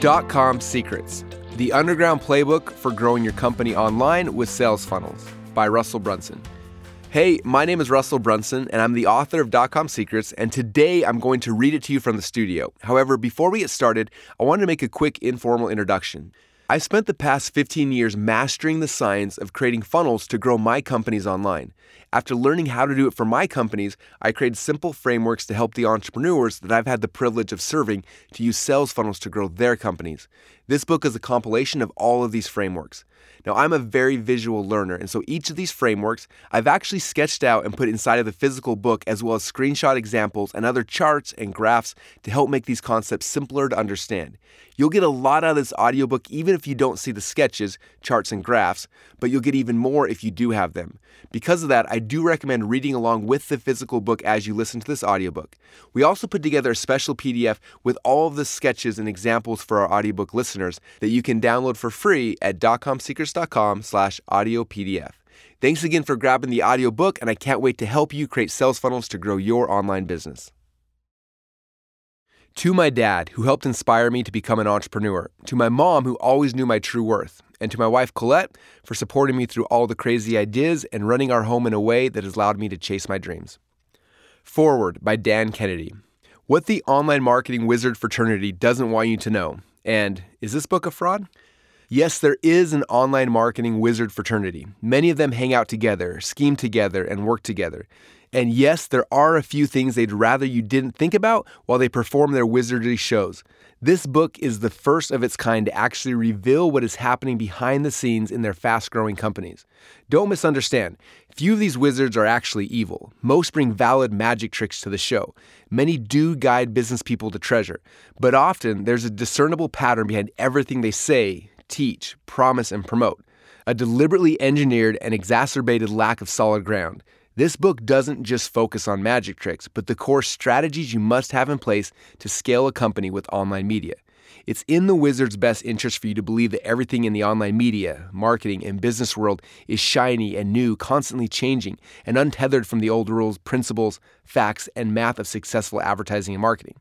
Dot com Secrets The Underground Playbook for Growing Your Company Online with Sales Funnels by Russell Brunson. Hey, my name is Russell Brunson, and I'm the author of Dot Com Secrets, and today I'm going to read it to you from the studio. However, before we get started, I wanted to make a quick informal introduction. I've spent the past 15 years mastering the science of creating funnels to grow my companies online. After learning how to do it for my companies, I created simple frameworks to help the entrepreneurs that I've had the privilege of serving to use sales funnels to grow their companies. This book is a compilation of all of these frameworks. Now, I'm a very visual learner, and so each of these frameworks I've actually sketched out and put inside of the physical book, as well as screenshot examples and other charts and graphs to help make these concepts simpler to understand. You'll get a lot out of this audiobook even if you don't see the sketches, charts, and graphs, but you'll get even more if you do have them. Because of that, I do recommend reading along with the physical book as you listen to this audiobook. We also put together a special PDF with all of the sketches and examples for our audiobook listeners that you can download for free at dotcomsecrets.com slash audio PDF. Thanks again for grabbing the audiobook, and I can't wait to help you create sales funnels to grow your online business. To my dad, who helped inspire me to become an entrepreneur. To my mom, who always knew my true worth. And to my wife, Colette, for supporting me through all the crazy ideas and running our home in a way that has allowed me to chase my dreams. Foreword by Dan Kennedy. What the online marketing wizard fraternity doesn't want you to know. And is this book a fraud? Yes, there is an online marketing wizard fraternity. Many of them hang out together, scheme together, and work together. And yes, there are a few things they'd rather you didn't think about while they perform their wizardry shows. This book is the first of its kind to actually reveal what is happening behind the scenes in their fast growing companies. Don't misunderstand. Few of these wizards are actually evil. Most bring valid magic tricks to the show. Many do guide business people to treasure. But often, there's a discernible pattern behind everything they say, teach, promise, and promote. A deliberately engineered and exacerbated lack of solid ground. This book doesn't just focus on magic tricks, but the core strategies you must have in place to scale a company with online media. It's in the wizard's best interest for you to believe that everything in the online media, marketing, and business world is shiny and new, constantly changing, and untethered from the old rules, principles, facts, and math of successful advertising and marketing.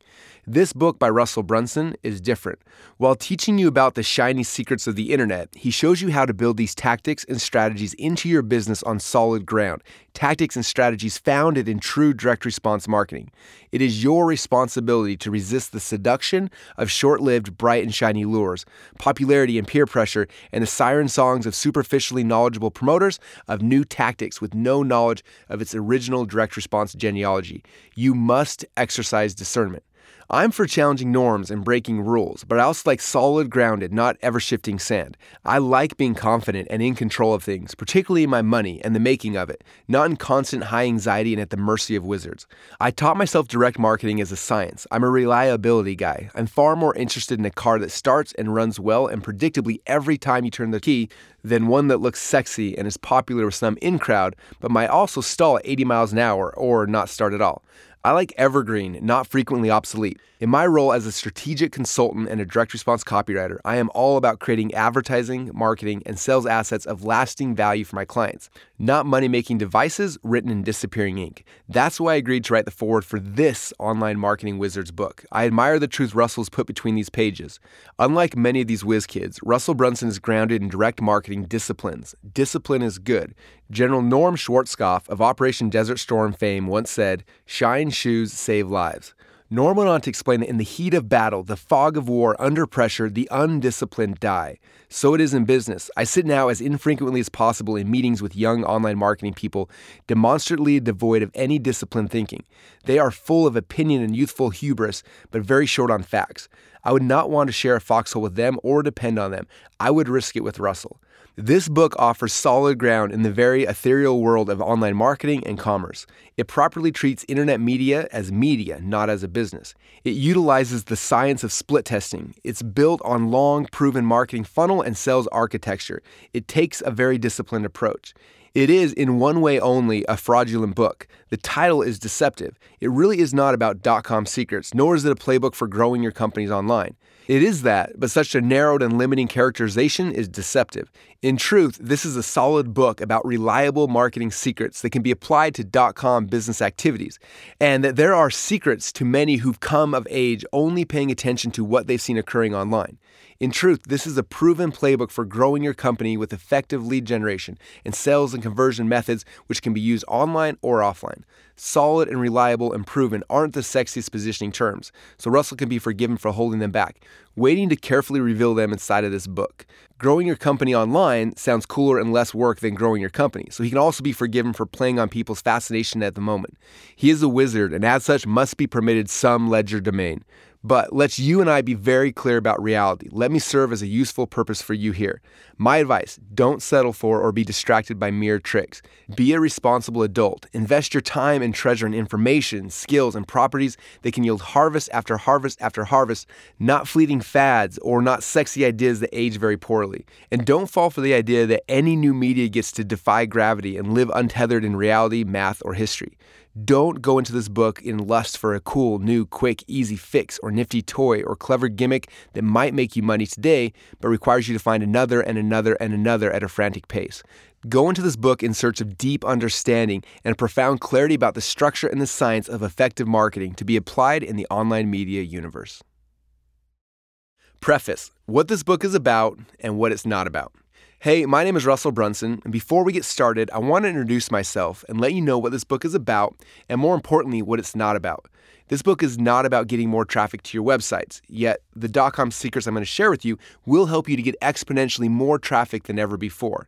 This book by Russell Brunson is different. While teaching you about the shiny secrets of the internet, he shows you how to build these tactics and strategies into your business on solid ground, tactics and strategies founded in true direct response marketing. It is your responsibility to resist the seduction of short lived, bright, and shiny lures, popularity and peer pressure, and the siren songs of superficially knowledgeable promoters of new tactics with no knowledge of its original direct response genealogy. You must exercise discernment. I'm for challenging norms and breaking rules, but I also like solid grounded, not ever shifting sand. I like being confident and in control of things, particularly my money and the making of it, not in constant high anxiety and at the mercy of wizards. I taught myself direct marketing as a science. I'm a reliability guy. I'm far more interested in a car that starts and runs well and predictably every time you turn the key than one that looks sexy and is popular with some in crowd, but might also stall at 80 miles an hour or not start at all. I like evergreen, not frequently obsolete. In my role as a strategic consultant and a direct response copywriter, I am all about creating advertising, marketing, and sales assets of lasting value for my clients, not money making devices written in disappearing ink. That's why I agreed to write the foreword for this online marketing wizard's book. I admire the truth Russell's put between these pages. Unlike many of these whiz kids, Russell Brunson is grounded in direct marketing disciplines. Discipline is good. General Norm Schwarzkopf of Operation Desert Storm fame once said, Shine shoes save lives. Norm went on to explain that in the heat of battle, the fog of war, under pressure, the undisciplined die. So it is in business. I sit now as infrequently as possible in meetings with young online marketing people, demonstrably devoid of any disciplined thinking. They are full of opinion and youthful hubris, but very short on facts. I would not want to share a foxhole with them or depend on them. I would risk it with Russell. This book offers solid ground in the very ethereal world of online marketing and commerce. It properly treats internet media as media, not as a business. It utilizes the science of split testing. It's built on long proven marketing funnel and sales architecture. It takes a very disciplined approach. It is, in one way only, a fraudulent book. The title is deceptive. It really is not about dot com secrets, nor is it a playbook for growing your companies online. It is that, but such a narrowed and limiting characterization is deceptive. In truth, this is a solid book about reliable marketing secrets that can be applied to dot com business activities, and that there are secrets to many who've come of age only paying attention to what they've seen occurring online. In truth, this is a proven playbook for growing your company with effective lead generation and sales and conversion methods which can be used online or offline. Solid and reliable and proven aren't the sexiest positioning terms, so Russell can be forgiven for holding them back, waiting to carefully reveal them inside of this book. Growing your company online sounds cooler and less work than growing your company, so he can also be forgiven for playing on people's fascination at the moment. He is a wizard and, as such, must be permitted some legerdemain. But let's you and I be very clear about reality. Let me serve as a useful purpose for you here. My advice don't settle for or be distracted by mere tricks. Be a responsible adult. Invest your time and treasure in information, skills, and properties that can yield harvest after harvest after harvest, not fleeting fads or not sexy ideas that age very poorly. And don't fall for the idea that any new media gets to defy gravity and live untethered in reality, math, or history. Don't go into this book in lust for a cool, new, quick, easy fix or nifty toy or clever gimmick that might make you money today, but requires you to find another and another and another at a frantic pace. Go into this book in search of deep understanding and profound clarity about the structure and the science of effective marketing to be applied in the online media universe. Preface What this book is about and what it's not about. Hey, my name is Russell Brunson, and before we get started, I want to introduce myself and let you know what this book is about, and more importantly, what it's not about. This book is not about getting more traffic to your websites, yet, the dot com secrets I'm going to share with you will help you to get exponentially more traffic than ever before.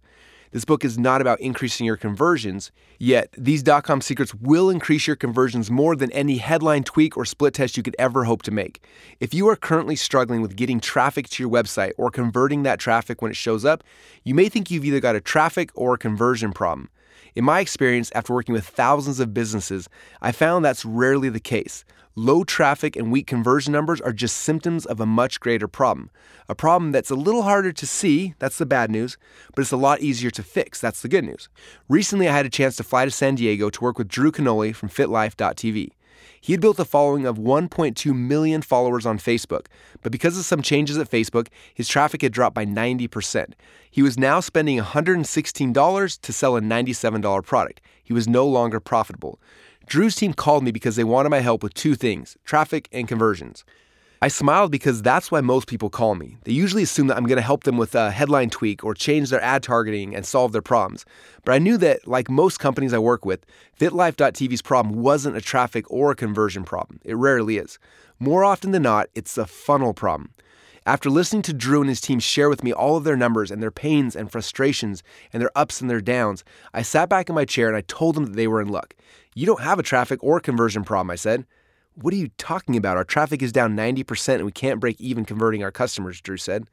This book is not about increasing your conversions, yet these dot com secrets will increase your conversions more than any headline tweak or split test you could ever hope to make. If you are currently struggling with getting traffic to your website or converting that traffic when it shows up, you may think you've either got a traffic or a conversion problem. In my experience, after working with thousands of businesses, I found that's rarely the case. Low traffic and weak conversion numbers are just symptoms of a much greater problem. A problem that's a little harder to see, that's the bad news, but it's a lot easier to fix, that's the good news. Recently, I had a chance to fly to San Diego to work with Drew Canole from FitLife.tv. He had built a following of 1.2 million followers on Facebook, but because of some changes at Facebook, his traffic had dropped by 90%. He was now spending $116 to sell a $97 product. He was no longer profitable. Drew's team called me because they wanted my help with two things traffic and conversions. I smiled because that's why most people call me. They usually assume that I'm going to help them with a headline tweak or change their ad targeting and solve their problems. But I knew that, like most companies I work with, FitLife.tv's problem wasn't a traffic or a conversion problem. It rarely is. More often than not, it's a funnel problem. After listening to Drew and his team share with me all of their numbers and their pains and frustrations and their ups and their downs, I sat back in my chair and I told them that they were in luck. You don't have a traffic or conversion problem, I said. What are you talking about? Our traffic is down 90% and we can't break even converting our customers, Drew said.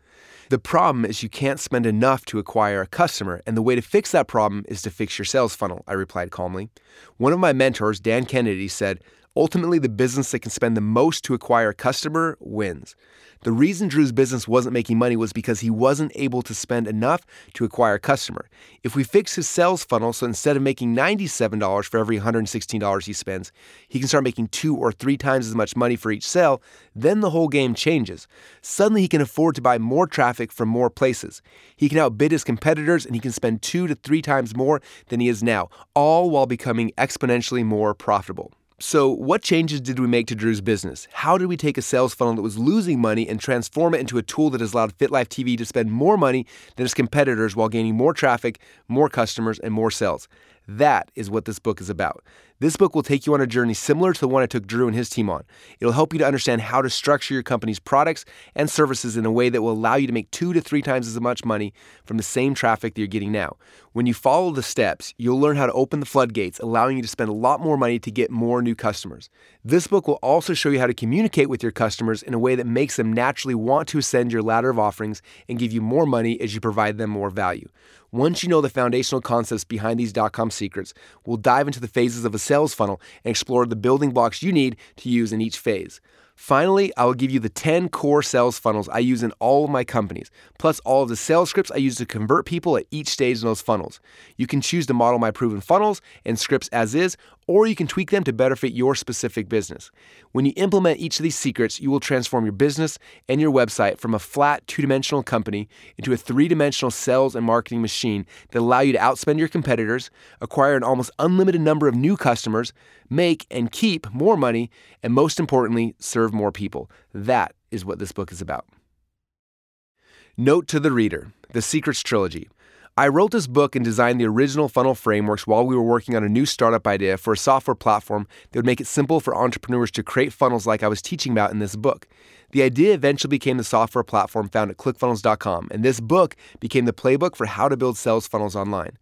The problem is you can't spend enough to acquire a customer, and the way to fix that problem is to fix your sales funnel, I replied calmly. One of my mentors, Dan Kennedy, said, Ultimately, the business that can spend the most to acquire a customer wins. The reason Drew's business wasn't making money was because he wasn't able to spend enough to acquire a customer. If we fix his sales funnel, so instead of making $97 for every $116 he spends, he can start making two or three times as much money for each sale, then the whole game changes. Suddenly, he can afford to buy more traffic from more places. He can outbid his competitors and he can spend two to three times more than he is now, all while becoming exponentially more profitable. So, what changes did we make to Drew's business? How did we take a sales funnel that was losing money and transform it into a tool that has allowed FitLife TV to spend more money than its competitors while gaining more traffic, more customers, and more sales? That is what this book is about. This book will take you on a journey similar to the one I took Drew and his team on. It'll help you to understand how to structure your company's products and services in a way that will allow you to make two to three times as much money from the same traffic that you're getting now. When you follow the steps, you'll learn how to open the floodgates, allowing you to spend a lot more money to get more new customers. This book will also show you how to communicate with your customers in a way that makes them naturally want to ascend your ladder of offerings and give you more money as you provide them more value. Once you know the foundational concepts behind these dot com secrets, we'll dive into the phases of a sales funnel and explore the building blocks you need to use in each phase. Finally, I will give you the 10 core sales funnels I use in all of my companies, plus all of the sales scripts I use to convert people at each stage in those funnels. You can choose to model my proven funnels and scripts as is, or you can tweak them to better fit your specific business. When you implement each of these secrets, you will transform your business and your website from a flat two dimensional company into a three dimensional sales and marketing machine that allow you to outspend your competitors, acquire an almost unlimited number of new customers, make and keep more money, and most importantly, serve more people. That is what this book is about. Note to the reader The Secrets Trilogy. I wrote this book and designed the original funnel frameworks while we were working on a new startup idea for a software platform that would make it simple for entrepreneurs to create funnels like I was teaching about in this book. The idea eventually became the software platform found at clickfunnels.com, and this book became the playbook for how to build sales funnels online.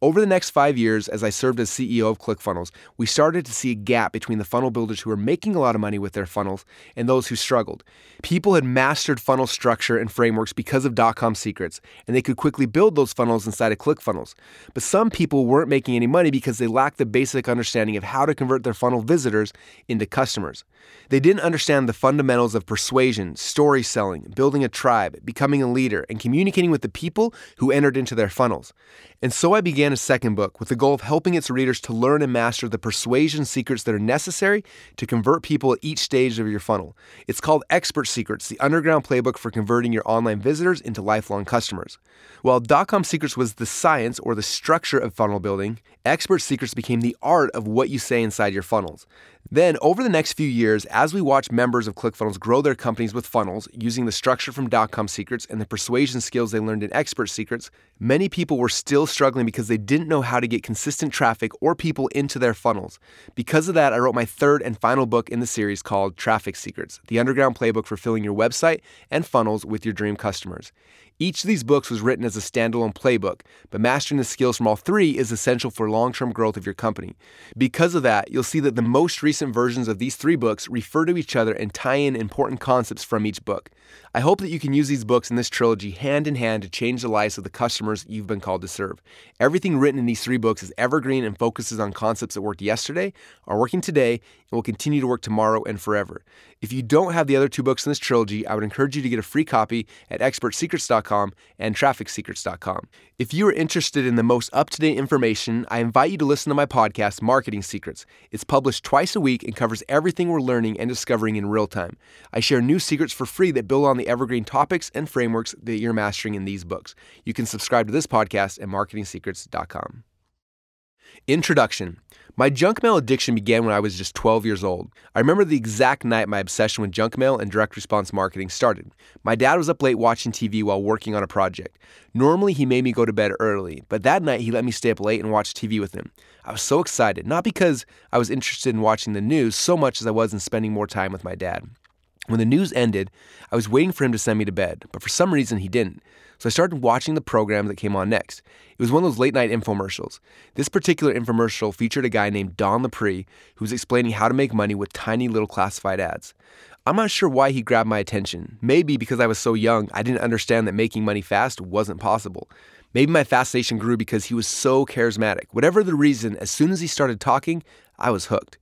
Over the next five years, as I served as CEO of ClickFunnels, we started to see a gap between the funnel builders who were making a lot of money with their funnels and those who struggled. People had mastered funnel structure and frameworks because of dot-com secrets, and they could quickly build those funnels inside of ClickFunnels. But some people weren't making any money because they lacked the basic understanding of how to convert their funnel visitors into customers. They didn't understand the fundamentals of persuasion, story selling, building a tribe, becoming a leader, and communicating with the people who entered into their funnels. And so I began a second book with the goal of helping its readers to learn and master the persuasion secrets that are necessary to convert people at each stage of your funnel. It's called Expert Secrets, the underground playbook for converting your online visitors into lifelong customers. While dot-com secrets was the science or the structure of funnel building, Expert Secrets became the art of what you say inside your funnels. Then, over the next few years, as we watch members of ClickFunnels grow their companies with funnels using the structure from dot-com secrets and the persuasion skills they learned in expert secrets, many people were still struggling because they didn't know how to get consistent traffic or people into their funnels. Because of that, I wrote my third and final book in the series called Traffic Secrets, the underground playbook for filling your website and funnels with your dream customers. Each of these books was written as a standalone playbook, but mastering the skills from all three is essential for long term growth of your company. Because of that, you'll see that the most recent versions of these three books refer to each other and tie in important concepts from each book. I hope that you can use these books in this trilogy hand in hand to change the lives of the customers you've been called to serve. Everything written in these three books is evergreen and focuses on concepts that worked yesterday, are working today, and will continue to work tomorrow and forever. If you don't have the other two books in this trilogy, I would encourage you to get a free copy at expertsecrets.com and trafficsecrets.com. If you are interested in the most up to date information, I invite you to listen to my podcast, Marketing Secrets. It's published twice a week and covers everything we're learning and discovering in real time. I share new secrets for free that build on the evergreen topics and frameworks that you're mastering in these books. You can subscribe to this podcast at marketingsecrets.com. Introduction My junk mail addiction began when I was just 12 years old. I remember the exact night my obsession with junk mail and direct response marketing started. My dad was up late watching TV while working on a project. Normally, he made me go to bed early, but that night he let me stay up late and watch TV with him. I was so excited, not because I was interested in watching the news so much as I was in spending more time with my dad. When the news ended, I was waiting for him to send me to bed, but for some reason he didn't. So I started watching the program that came on next. It was one of those late night infomercials. This particular infomercial featured a guy named Don Lapre who was explaining how to make money with tiny little classified ads. I'm not sure why he grabbed my attention. Maybe because I was so young, I didn't understand that making money fast wasn't possible. Maybe my fascination grew because he was so charismatic. Whatever the reason, as soon as he started talking, I was hooked.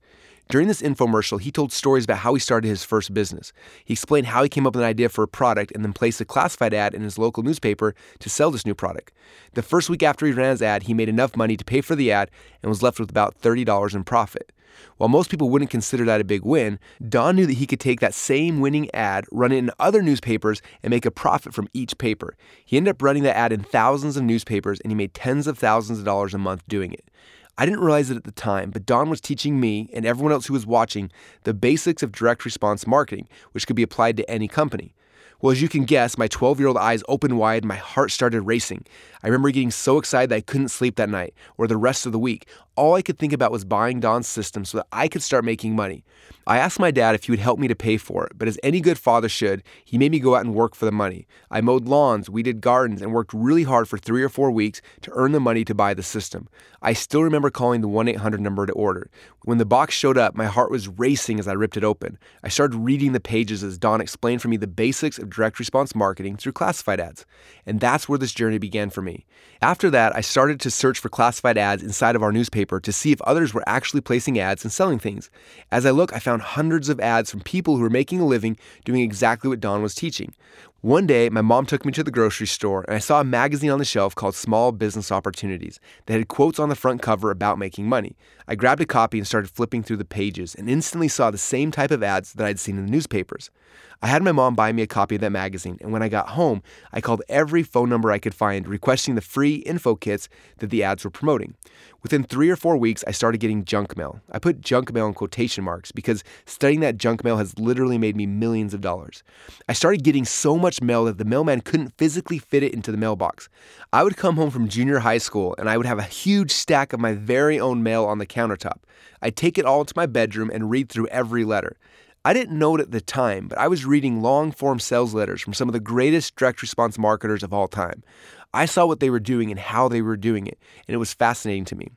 During this infomercial, he told stories about how he started his first business. He explained how he came up with an idea for a product and then placed a classified ad in his local newspaper to sell this new product. The first week after he ran his ad, he made enough money to pay for the ad and was left with about $30 in profit. While most people wouldn't consider that a big win, Don knew that he could take that same winning ad, run it in other newspapers, and make a profit from each paper. He ended up running that ad in thousands of newspapers and he made tens of thousands of dollars a month doing it. I didn't realize it at the time, but Don was teaching me and everyone else who was watching the basics of direct response marketing, which could be applied to any company. Well, as you can guess, my 12 year old eyes opened wide, my heart started racing. I remember getting so excited that I couldn't sleep that night or the rest of the week. All I could think about was buying Don's system so that I could start making money. I asked my dad if he would help me to pay for it, but as any good father should, he made me go out and work for the money. I mowed lawns, weeded gardens, and worked really hard for three or four weeks to earn the money to buy the system. I still remember calling the 1 800 number to order. When the box showed up, my heart was racing as I ripped it open. I started reading the pages as Don explained for me the basics of direct response marketing through classified ads. And that's where this journey began for me. After that, I started to search for classified ads inside of our newspaper newspaper to see if others were actually placing ads and selling things. As I look, I found hundreds of ads from people who were making a living doing exactly what Don was teaching. One day, my mom took me to the grocery store and I saw a magazine on the shelf called Small Business Opportunities that had quotes on the front cover about making money. I grabbed a copy and started flipping through the pages and instantly saw the same type of ads that I'd seen in the newspapers. I had my mom buy me a copy of that magazine, and when I got home, I called every phone number I could find requesting the free info kits that the ads were promoting. Within three or four weeks, I started getting junk mail. I put junk mail in quotation marks because studying that junk mail has literally made me millions of dollars. I started getting so much mail that the mailman couldn't physically fit it into the mailbox. I would come home from junior high school and I would have a huge stack of my very own mail on the countertop. I'd take it all to my bedroom and read through every letter. I didn't know it at the time, but I was reading long form sales letters from some of the greatest direct response marketers of all time. I saw what they were doing and how they were doing it, and it was fascinating to me.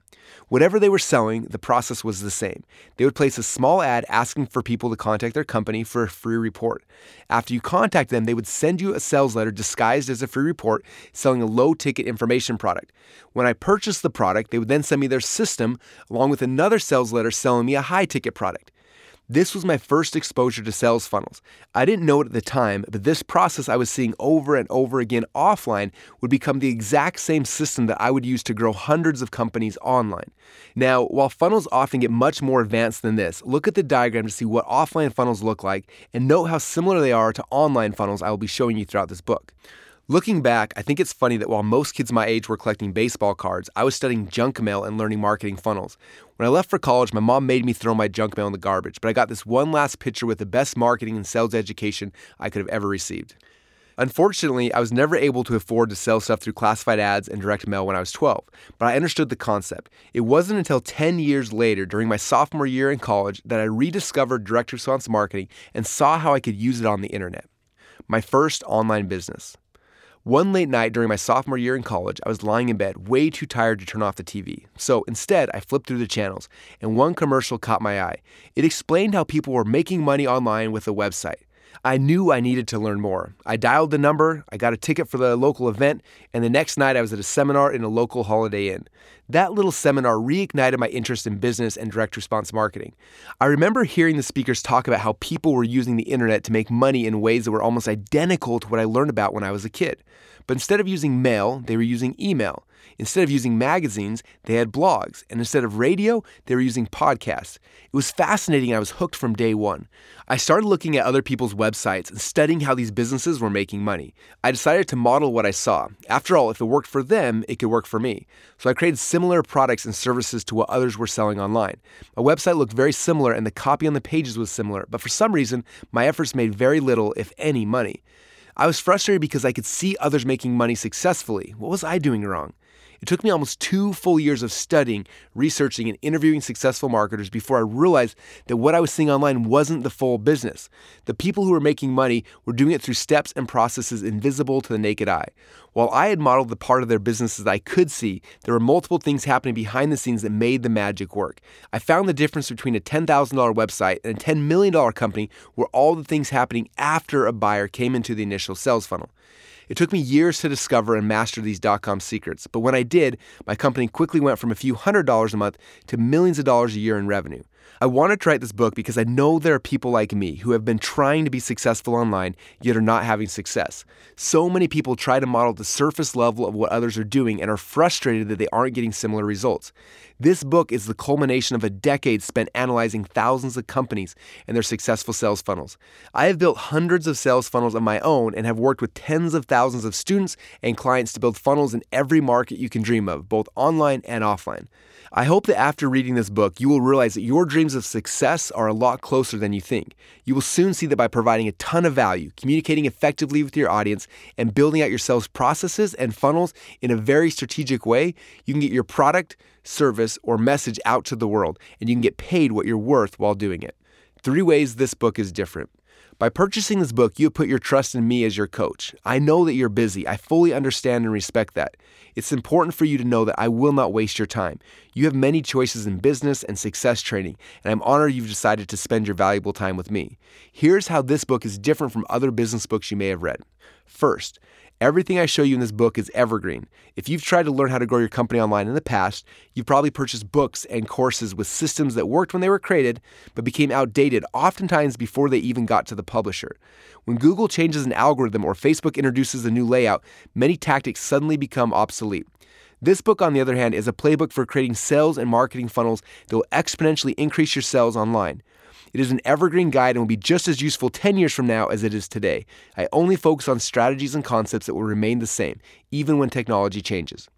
Whatever they were selling, the process was the same. They would place a small ad asking for people to contact their company for a free report. After you contact them, they would send you a sales letter disguised as a free report selling a low ticket information product. When I purchased the product, they would then send me their system along with another sales letter selling me a high ticket product. This was my first exposure to sales funnels. I didn't know it at the time, but this process I was seeing over and over again offline would become the exact same system that I would use to grow hundreds of companies online. Now, while funnels often get much more advanced than this, look at the diagram to see what offline funnels look like and note how similar they are to online funnels I will be showing you throughout this book. Looking back, I think it's funny that while most kids my age were collecting baseball cards, I was studying junk mail and learning marketing funnels. When I left for college, my mom made me throw my junk mail in the garbage, but I got this one last picture with the best marketing and sales education I could have ever received. Unfortunately, I was never able to afford to sell stuff through classified ads and direct mail when I was 12, but I understood the concept. It wasn't until 10 years later, during my sophomore year in college, that I rediscovered direct response marketing and saw how I could use it on the internet. My first online business. One late night during my sophomore year in college, I was lying in bed, way too tired to turn off the TV. So instead, I flipped through the channels, and one commercial caught my eye. It explained how people were making money online with a website. I knew I needed to learn more. I dialed the number, I got a ticket for the local event, and the next night I was at a seminar in a local Holiday Inn. That little seminar reignited my interest in business and direct response marketing. I remember hearing the speakers talk about how people were using the internet to make money in ways that were almost identical to what I learned about when I was a kid. But instead of using mail, they were using email. Instead of using magazines, they had blogs. And instead of radio, they were using podcasts. It was fascinating. I was hooked from day one. I started looking at other people's websites and studying how these businesses were making money. I decided to model what I saw. After all, if it worked for them, it could work for me. So I created similar products and services to what others were selling online. My website looked very similar and the copy on the pages was similar, but for some reason, my efforts made very little, if any, money. I was frustrated because I could see others making money successfully. What was I doing wrong? It took me almost two full years of studying, researching, and interviewing successful marketers before I realized that what I was seeing online wasn't the full business. The people who were making money were doing it through steps and processes invisible to the naked eye. While I had modeled the part of their businesses I could see, there were multiple things happening behind the scenes that made the magic work. I found the difference between a $10,000 website and a $10 million company were all the things happening after a buyer came into the initial sales funnel. It took me years to discover and master these dot com secrets, but when I did, my company quickly went from a few hundred dollars a month to millions of dollars a year in revenue. I wanted to write this book because I know there are people like me who have been trying to be successful online yet are not having success. So many people try to model the surface level of what others are doing and are frustrated that they aren't getting similar results. This book is the culmination of a decade spent analyzing thousands of companies and their successful sales funnels. I have built hundreds of sales funnels of my own and have worked with tens of thousands of students and clients to build funnels in every market you can dream of, both online and offline. I hope that after reading this book, you will realize that your dreams of success are a lot closer than you think. You will soon see that by providing a ton of value, communicating effectively with your audience, and building out your sales processes and funnels in a very strategic way, you can get your product, service, or message out to the world, and you can get paid what you're worth while doing it. Three ways this book is different. By purchasing this book, you put your trust in me as your coach. I know that you're busy. I fully understand and respect that. It's important for you to know that I will not waste your time. You have many choices in business and success training, and I'm honored you've decided to spend your valuable time with me. Here's how this book is different from other business books you may have read. First, Everything I show you in this book is evergreen. If you've tried to learn how to grow your company online in the past, you've probably purchased books and courses with systems that worked when they were created, but became outdated oftentimes before they even got to the publisher. When Google changes an algorithm or Facebook introduces a new layout, many tactics suddenly become obsolete. This book, on the other hand, is a playbook for creating sales and marketing funnels that will exponentially increase your sales online. It is an evergreen guide and will be just as useful 10 years from now as it is today. I only focus on strategies and concepts that will remain the same, even when technology changes.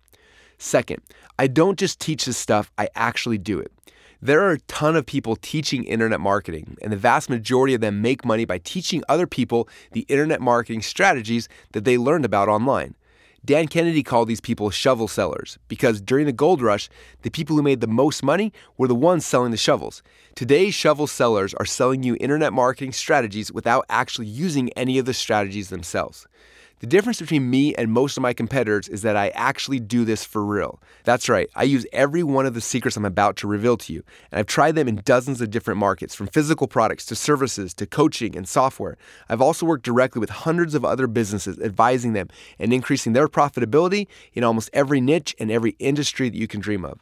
Second, I don't just teach this stuff, I actually do it. There are a ton of people teaching internet marketing, and the vast majority of them make money by teaching other people the internet marketing strategies that they learned about online. Dan Kennedy called these people shovel sellers because during the gold rush, the people who made the most money were the ones selling the shovels. Today's shovel sellers are selling you internet marketing strategies without actually using any of the strategies themselves. The difference between me and most of my competitors is that I actually do this for real. That's right, I use every one of the secrets I'm about to reveal to you, and I've tried them in dozens of different markets, from physical products to services to coaching and software. I've also worked directly with hundreds of other businesses, advising them and increasing their profitability in almost every niche and every industry that you can dream of.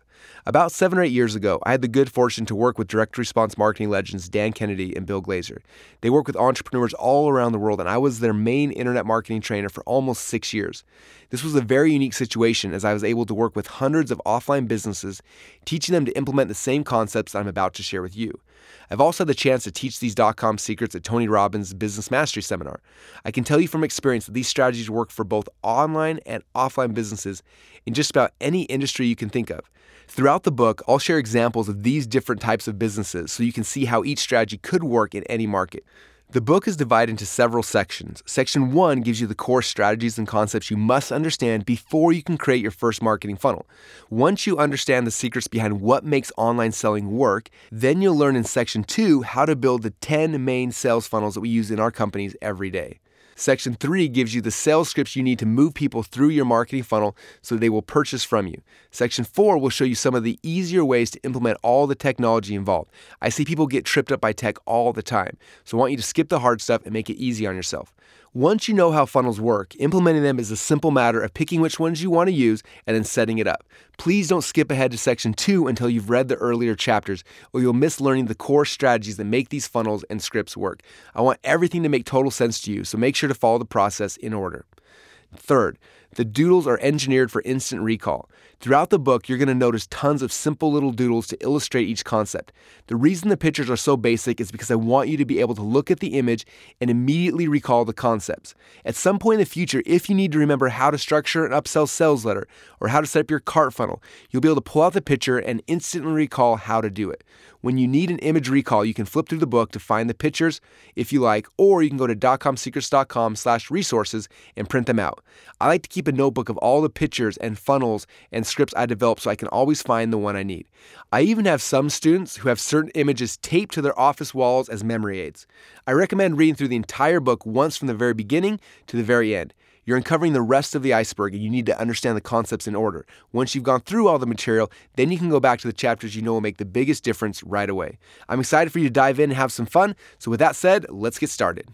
About seven or eight years ago, I had the good fortune to work with direct response marketing legends Dan Kennedy and Bill Glazer. They work with entrepreneurs all around the world, and I was their main internet marketing trainer for almost six years. This was a very unique situation as I was able to work with hundreds of offline businesses, teaching them to implement the same concepts I'm about to share with you. I've also had the chance to teach these dot com secrets at Tony Robbins' Business Mastery Seminar. I can tell you from experience that these strategies work for both online and offline businesses in just about any industry you can think of. Throughout the book, I'll share examples of these different types of businesses so you can see how each strategy could work in any market. The book is divided into several sections. Section one gives you the core strategies and concepts you must understand before you can create your first marketing funnel. Once you understand the secrets behind what makes online selling work, then you'll learn in section two how to build the 10 main sales funnels that we use in our companies every day. Section 3 gives you the sales scripts you need to move people through your marketing funnel so they will purchase from you. Section 4 will show you some of the easier ways to implement all the technology involved. I see people get tripped up by tech all the time, so I want you to skip the hard stuff and make it easy on yourself. Once you know how funnels work, implementing them is a simple matter of picking which ones you want to use and then setting it up. Please don't skip ahead to section two until you've read the earlier chapters, or you'll miss learning the core strategies that make these funnels and scripts work. I want everything to make total sense to you, so make sure to follow the process in order. Third, the doodles are engineered for instant recall. Throughout the book, you're going to notice tons of simple little doodles to illustrate each concept. The reason the pictures are so basic is because I want you to be able to look at the image and immediately recall the concepts. At some point in the future, if you need to remember how to structure an upsell sales letter or how to set up your cart funnel, you'll be able to pull out the picture and instantly recall how to do it. When you need an image recall, you can flip through the book to find the pictures if you like, or you can go to dotcomsecrets.com slash resources and print them out. I like to keep a notebook of all the pictures and funnels and scripts I develop so I can always find the one I need. I even have some students who have certain images taped to their office walls as memory aids. I recommend reading through the entire book once from the very beginning to the very end. You're uncovering the rest of the iceberg and you need to understand the concepts in order. Once you've gone through all the material, then you can go back to the chapters you know will make the biggest difference right away. I'm excited for you to dive in and have some fun. So, with that said, let's get started.